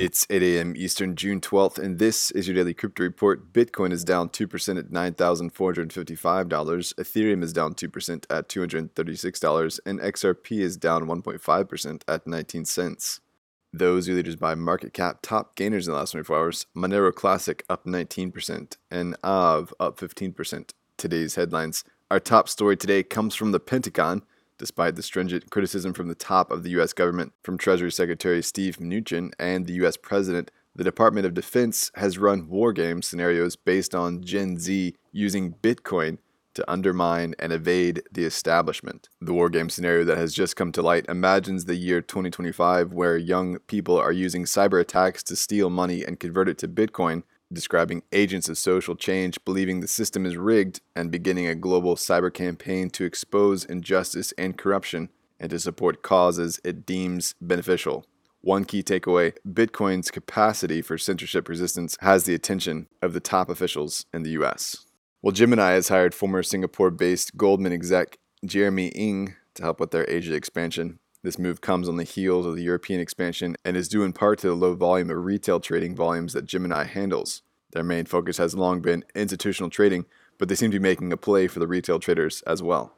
It's 8 a.m. Eastern, June 12th, and this is your daily crypto report. Bitcoin is down 2% at $9,455. Ethereum is down 2% at $236, and XRP is down 1.5% at 19 cents. Those are leaders by market cap. Top gainers in the last 24 hours Monero Classic up 19%, and Aave up 15%. Today's headlines. Our top story today comes from the Pentagon. Despite the stringent criticism from the top of the U.S. government, from Treasury Secretary Steve Mnuchin and the U.S. President, the Department of Defense has run war game scenarios based on Gen Z using Bitcoin to undermine and evade the establishment. The war game scenario that has just come to light imagines the year 2025 where young people are using cyber attacks to steal money and convert it to Bitcoin describing agents of social change believing the system is rigged and beginning a global cyber campaign to expose injustice and corruption and to support causes it deems beneficial. One key takeaway Bitcoin's capacity for censorship resistance has the attention of the top officials in the US. Well, Gemini has hired former Singapore based Goldman exec Jeremy Ng to help with their Asia expansion. This move comes on the heels of the European expansion and is due in part to the low volume of retail trading volumes that Gemini handles. Their main focus has long been institutional trading, but they seem to be making a play for the retail traders as well.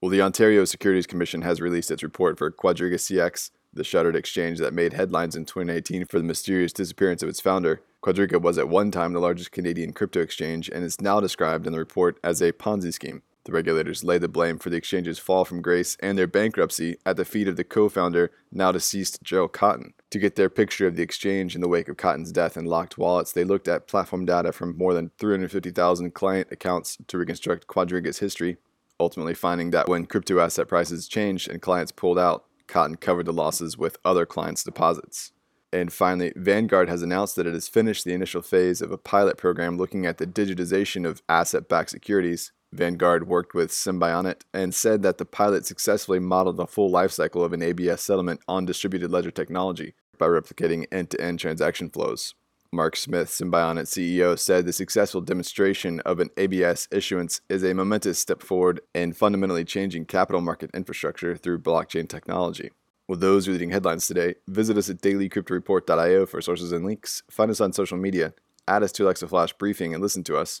Well, the Ontario Securities Commission has released its report for Quadriga CX, the shuttered exchange that made headlines in 2018 for the mysterious disappearance of its founder. Quadriga was at one time the largest Canadian crypto exchange and is now described in the report as a Ponzi scheme. The regulators lay the blame for the exchange's fall from grace and their bankruptcy at the feet of the co founder, now deceased Gerald Cotten. To get their picture of the exchange in the wake of Cotten's death and locked wallets, they looked at platform data from more than 350,000 client accounts to reconstruct Quadriga's history, ultimately finding that when crypto asset prices changed and clients pulled out, Cotten covered the losses with other clients' deposits. And finally, Vanguard has announced that it has finished the initial phase of a pilot program looking at the digitization of asset backed securities Vanguard worked with Symbiont and said that the pilot successfully modeled the full lifecycle of an ABS settlement on distributed ledger technology by replicating end to end transaction flows. Mark Smith, Symbiont CEO, said the successful demonstration of an ABS issuance is a momentous step forward in fundamentally changing capital market infrastructure through blockchain technology. With those leading headlines today, visit us at dailycryptoreport.io for sources and links, find us on social media, add us to Alexa Flash Briefing, and listen to us